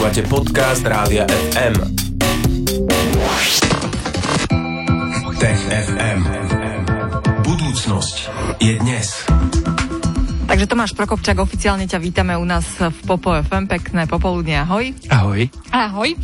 Počúvate podcast Rádia FM. Tech FM. Budúcnosť je dnes. Takže Tomáš Prokopčák, oficiálne ťa vítame u nás v Popo FM. Pekné popoludne, ahoj. Ahoj. Ahoj.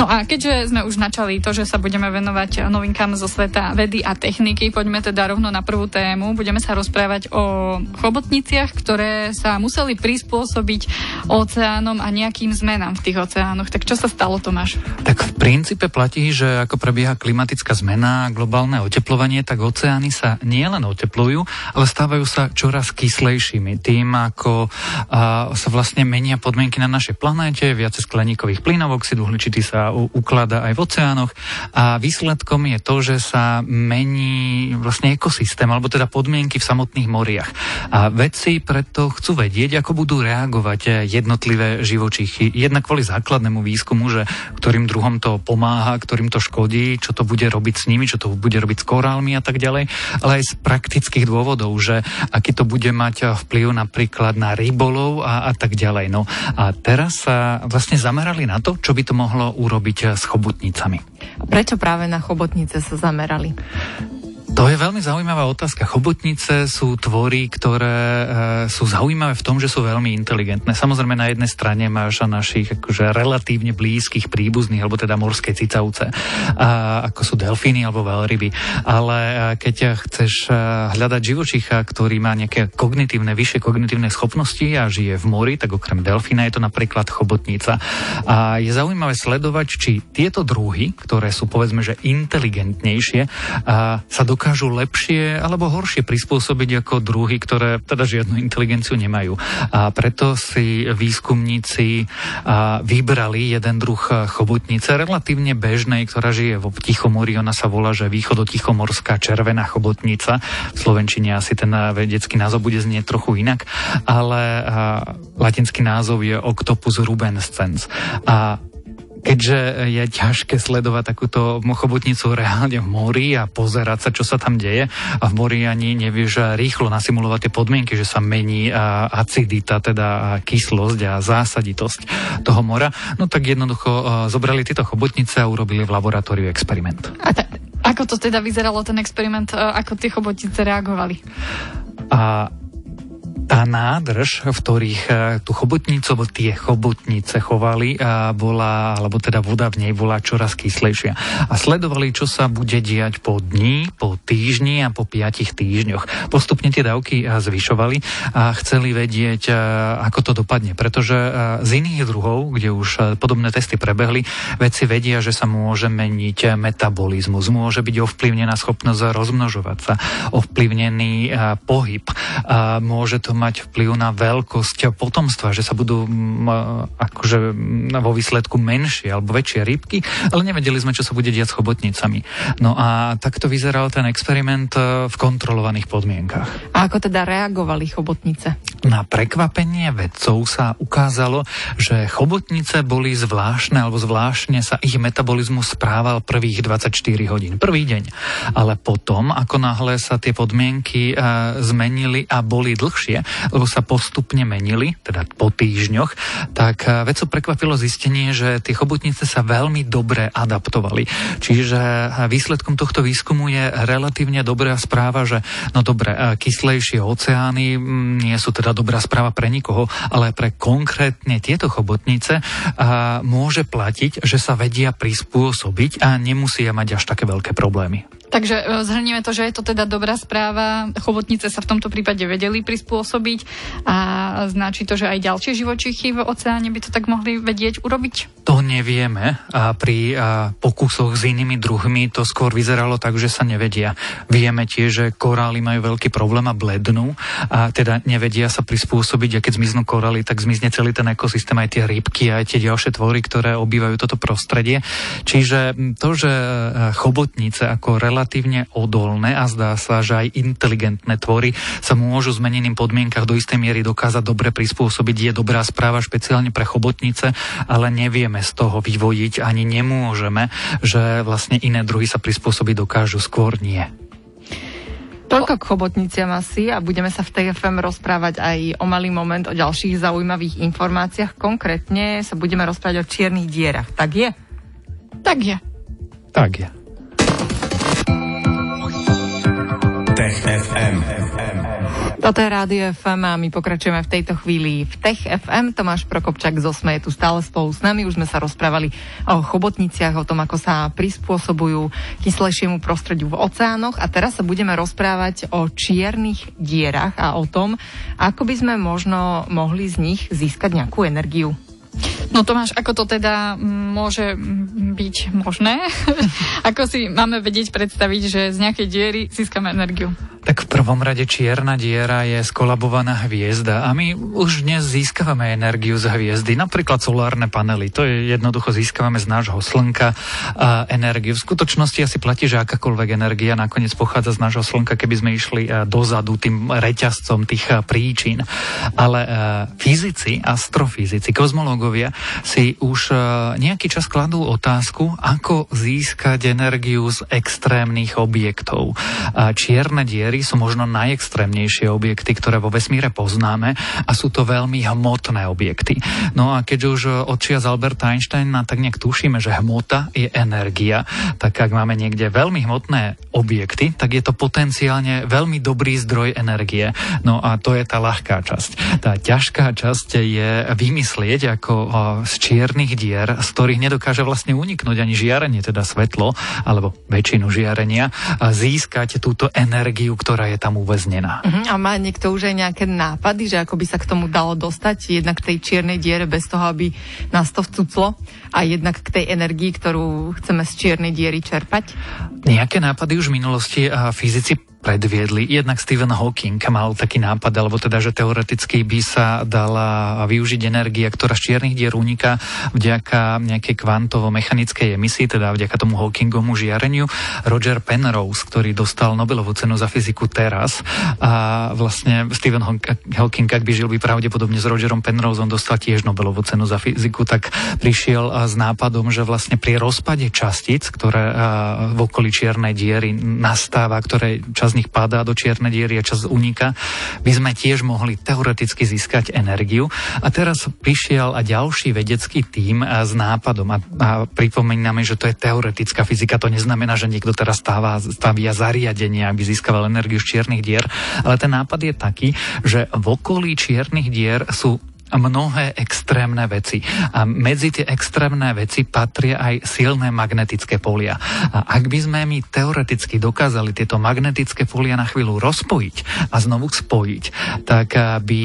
No a keďže sme už načali to, že sa budeme venovať novinkám zo sveta vedy a techniky, poďme teda rovno na prvú tému. Budeme sa rozprávať o chobotniciach, ktoré sa museli prispôsobiť oceánom a nejakým zmenám v tých oceánoch. Tak čo sa stalo, Tomáš? Tak v princípe platí, že ako prebieha klimatická zmena globálne oteplovanie, tak oceány sa nielen oteplujú, ale stávajú sa čoraz kyslejšími. Tým, ako a, sa vlastne menia podmienky na našej planéte, viacej skleníkových plynov, oxid uhličitý sa uklada aj v oceánoch a výsledkom je to, že sa mení vlastne ekosystém, alebo teda podmienky v samotných moriach. A vedci preto chcú vedieť, ako budú reagovať jednotlivé živočichy. Jednak kvôli základnému výskumu, že ktorým druhom to pomáha, ktorým to škodí, čo to bude robiť s nimi, čo to bude robiť s korálmi a tak ďalej, ale aj z praktických dôvodov, že aký to bude mať vplyv napríklad na rybolov a, a tak ďalej. No a teraz sa vlastne zamerali na to, čo by to mohlo urobiť urobiť s chobotnicami. Prečo práve na chobotnice sa zamerali? To je veľmi zaujímavá otázka. Chobotnice sú tvory, ktoré e, sú zaujímavé v tom, že sú veľmi inteligentné. Samozrejme na jednej strane máš našich akože relatívne blízkych príbuzných, alebo teda morské cicavce, a, ako sú delfíny alebo veľryby. Ale e, keď chceš e, hľadať živočícha, ktorý má nejaké kognitívne, vyššie kognitívne schopnosti a žije v mori, tak okrem delfína je to napríklad chobotnica. A je zaujímavé sledovať, či tieto druhy, ktoré sú povedzme, že inteligentnejšie, a, sa dokážu dokážu lepšie alebo horšie prispôsobiť ako druhy, ktoré teda žiadnu inteligenciu nemajú. A preto si výskumníci vybrali jeden druh chobotnice, relatívne bežnej, ktorá žije vo Tichomori. Ona sa volá, že východo-tichomorská červená chobotnica. V Slovenčine asi ten vedecký názov bude znieť trochu inak, ale latinský názov je Octopus rubenscens. A keďže je ťažké sledovať takúto chobotnicu reálne v mori a pozerať sa, čo sa tam deje a v mori ani nevieš rýchlo nasimulovať tie podmienky, že sa mení acidita, teda kyslosť a zásaditosť toho mora, no tak jednoducho zobrali tieto chobotnice a urobili v laboratóriu experiment. A ta, ako to teda vyzeralo ten experiment, ako tie chobotnice reagovali? A tá nádrž, v ktorých e, tú chobotnicu, alebo tie chobotnice chovali, a bola, alebo teda voda v nej bola čoraz kyslejšia. A sledovali, čo sa bude diať po dní, po týždni a po piatich týždňoch. Postupne tie dávky e, zvyšovali a chceli vedieť, e, ako to dopadne. Pretože z iných druhov, kde už podobné testy prebehli, vedci vedia, že sa môže meniť metabolizmus, môže byť ovplyvnená schopnosť rozmnožovať sa, ovplyvnený pohyb, môže to mať vplyv na veľkosť potomstva, že sa budú akože vo výsledku menšie alebo väčšie rybky, ale nevedeli sme, čo sa bude diať s chobotnicami. No a takto vyzeral ten experiment e, v kontrolovaných podmienkach. A ako teda reagovali chobotnice? Na prekvapenie vedcov sa ukázalo, že chobotnice boli zvláštne, alebo zvláštne sa ich metabolizmus správal prvých 24 hodín, prvý deň. Ale potom, ako náhle sa tie podmienky e, zmenili a boli dlhšie, lebo sa postupne menili, teda po týždňoch, tak eh, vedcov prekvapilo zistenie, že tie chobotnice sa veľmi dobre adaptovali. Čiže eh, výsledkom tohto výskumu je relatívne dobrá správa, že no dobre, eh, kyslejšie oceány nie sú teda dobrá správa pre nikoho, ale pre konkrétne tieto chobotnice môže platiť, že sa vedia prispôsobiť a nemusia mať až také veľké problémy. Takže e, zhrnieme to, že je to teda dobrá správa. Chobotnice sa v tomto prípade vedeli prispôsobiť a značí to, že aj ďalšie živočichy v oceáne by to tak mohli vedieť urobiť? To nevieme. A pri pokusoch s inými druhmi to skôr vyzeralo tak, že sa nevedia. Vieme tiež, že korály majú veľký problém a blednú a teda nevedia sa prispôsobiť a keď zmiznú korály, tak zmizne celý ten ekosystém, aj tie rybky, aj tie ďalšie tvory, ktoré obývajú toto prostredie. Čiže to, že e, chobotnice ako relatívne relatívne odolné a zdá sa, že aj inteligentné tvory sa môžu zmeneným podmienkach do istej miery dokázať dobre prispôsobiť. Je dobrá správa špeciálne pre chobotnice, ale nevieme z toho vyvojiť ani nemôžeme, že vlastne iné druhy sa prispôsobiť dokážu, skôr nie. Toľko k chobotniciam asi a budeme sa v TFM rozprávať aj o malý moment o ďalších zaujímavých informáciách. Konkrétne sa budeme rozprávať o čiernych dierach. Tak je? Tak je. Tak je. FM. Toto je Rádio FM a my pokračujeme v tejto chvíli v Tech FM. Tomáš Prokopčak zo SME je tu stále spolu s nami. Už sme sa rozprávali o chobotniciach, o tom, ako sa prispôsobujú kyslejšiemu prostrediu v oceánoch. A teraz sa budeme rozprávať o čiernych dierach a o tom, ako by sme možno mohli z nich získať nejakú energiu. No Tomáš, ako to teda môže byť možné? ako si máme vedieť predstaviť, že z nejakej diery získame energiu? Tak v prvom rade čierna diera je skolabovaná hviezda a my už dnes získavame energiu z hviezdy, napríklad solárne panely. To je jednoducho získavame z nášho slnka a energiu. V skutočnosti asi platí, že akákoľvek energia nakoniec pochádza z nášho slnka, keby sme išli e, dozadu tým reťazcom tých e, príčin. Ale e, fyzici, astrofyzici, kozmológovia si už nejaký čas kladú otázku, ako získať energiu z extrémnych objektov. Čierne diery diery sú možno najextrémnejšie objekty, ktoré vo vesmíre poznáme a sú to veľmi hmotné objekty. No a keď už odčia z Alberta Einsteina, tak nejak tušíme, že hmota je energia, tak ak máme niekde veľmi hmotné objekty, tak je to potenciálne veľmi dobrý zdroj energie. No a to je tá ľahká časť. Tá ťažká časť je vymyslieť ako z čiernych dier, z ktorých nedokáže vlastne uniknúť ani žiarenie, teda svetlo, alebo väčšinu žiarenia, získať túto energiu, ktorá je tam uväznená. Uh-huh. A má niekto už aj nejaké nápady, že ako by sa k tomu dalo dostať, jednak k tej čiernej diere bez toho, aby nás to vcuclo a jednak k tej energii, ktorú chceme z čiernej diery čerpať? Nejaké nápady už v minulosti a fyzici predviedli. Jednak Stephen Hawking mal taký nápad, alebo teda, že teoreticky by sa dala využiť energia, ktorá z čiernych dier uniká vďaka nejakej kvantovo-mechanickej emisii, teda vďaka tomu Hawkingovmu žiareniu. Roger Penrose, ktorý dostal Nobelovú cenu za fyziku teraz a vlastne Stephen Hawking, ak by žil, by pravdepodobne s Rogerom Penroseom dostal tiež Nobelovú cenu za fyziku, tak prišiel s nápadom, že vlastne pri rozpade častíc, ktoré v okolí čiernej diery nastáva, ktoré čas z nich padá do čiernej diery a čas uniká, by sme tiež mohli teoreticky získať energiu. A teraz prišiel a ďalší vedecký tím s nápadom. A, a pripomíname, že to je teoretická fyzika, to neznamená, že niekto teraz stáva, stavia zariadenie, aby získaval energiu z čiernych dier, ale ten nápad je taký, že v okolí čiernych dier sú mnohé extrémne veci. A medzi tie extrémne veci patria aj silné magnetické polia. A ak by sme my teoreticky dokázali tieto magnetické polia na chvíľu rozpojiť a znovu spojiť, tak by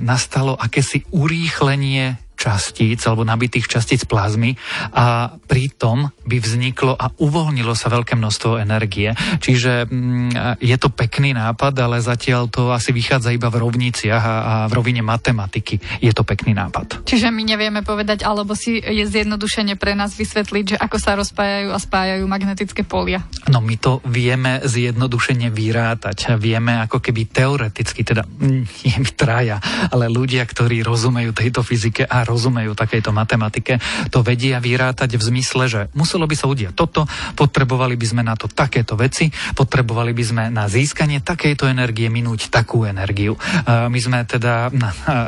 nastalo akési urýchlenie častíc alebo nabitých častíc plazmy a pritom by vzniklo a uvoľnilo sa veľké množstvo energie. Čiže mm, je to pekný nápad, ale zatiaľ to asi vychádza iba v rovniciach a, a v rovine matematiky. Je to pekný nápad. Čiže my nevieme povedať, alebo si je zjednodušene pre nás vysvetliť, že ako sa rozpájajú a spájajú magnetické polia. No my to vieme zjednodušene vyrátať. Vieme ako keby teoreticky, teda nie my traja, ale ľudia, ktorí rozumejú tejto fyzike a rozumejú takejto matematike, to vedia vyrátať v zmysle, že muselo by sa udiať toto, potrebovali by sme na to takéto veci, potrebovali by sme na získanie takejto energie minúť takú energiu. My sme teda,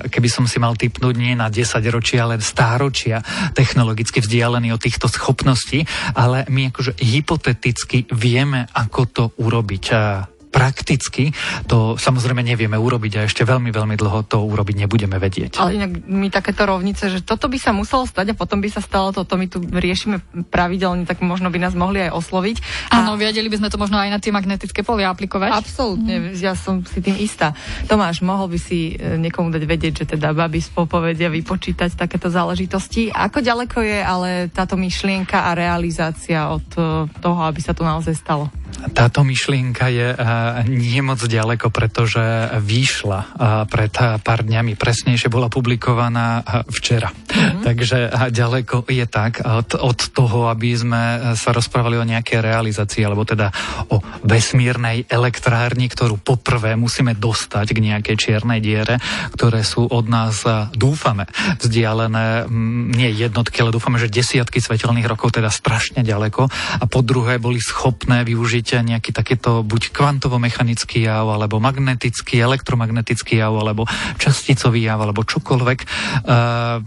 keby som si mal typnúť nie na 10 ročia, ale stáročia technologicky vzdialení od týchto schopností, ale my akože hypoteticky vieme, ako to urobiť prakticky to samozrejme nevieme urobiť a ešte veľmi, veľmi dlho to urobiť nebudeme vedieť. Ale inak my takéto rovnice, že toto by sa muselo stať a potom by sa stalo toto, my tu riešime pravidelne, tak možno by nás mohli aj osloviť. Áno, a... vedeli by sme to možno aj na tie magnetické polia aplikovať. Absolútne, mm. ja som si tým istá. Tomáš, mohol by si e, niekomu dať vedieť, že teda baby z popovedia vypočítať takéto záležitosti. Ako ďaleko je ale táto myšlienka a realizácia od e, toho, aby sa to naozaj stalo? Táto myšlienka je uh, nie moc ďaleko, pretože vyšla uh, pred uh, pár dňami, presnejšie bola publikovaná včera. Mm-hmm. Takže ďaleko je tak od, od toho, aby sme sa rozprávali o nejakej realizácii, alebo teda o vesmírnej elektrárni, ktorú poprvé musíme dostať k nejakej čiernej diere, ktoré sú od nás, dúfame, vzdialené nie jednotky, ale dúfame, že desiatky svetelných rokov, teda strašne ďaleko. A po druhé boli schopné využiť nejaký takýto buď kvantovo-mechanický jav, alebo magnetický, elektromagnetický jav, alebo časticový jav, alebo čokoľvek. Uh,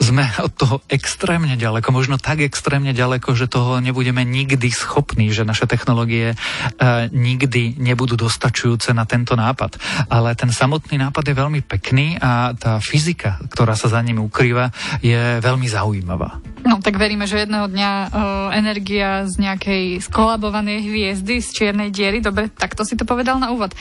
sme od toho extrémne ďaleko, možno tak extrémne ďaleko, že toho nebudeme nikdy schopní, že naše technológie uh, nikdy nebudú dostačujúce na tento nápad. Ale ten samotný nápad je veľmi pekný a tá fyzika, ktorá sa za ním ukrýva, je veľmi zaujímavá. No tak veríme, že jedného dňa uh, energia z nejakej skolabovanej hviezdy z čiernej diery, dobre, takto si to povedal na úvod,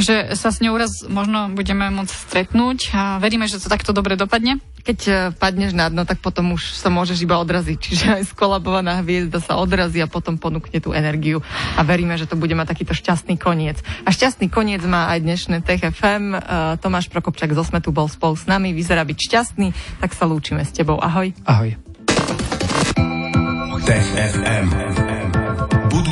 že sa s ňou raz možno budeme môcť stretnúť a veríme, že to takto dobre dopadne. Keď uh, padneš na dno, tak potom už sa môžeš iba odraziť, čiže aj skolabovaná hviezda sa odrazí a potom ponúkne tú energiu a veríme, že to bude mať takýto šťastný koniec. A šťastný koniec má aj dnešné TFM. Uh, Tomáš Prokopčak z Osmetu bol spolu s nami, vyzerá byť šťastný, tak sa lúčime s tebou. Ahoj. Ahoj. Tech FM.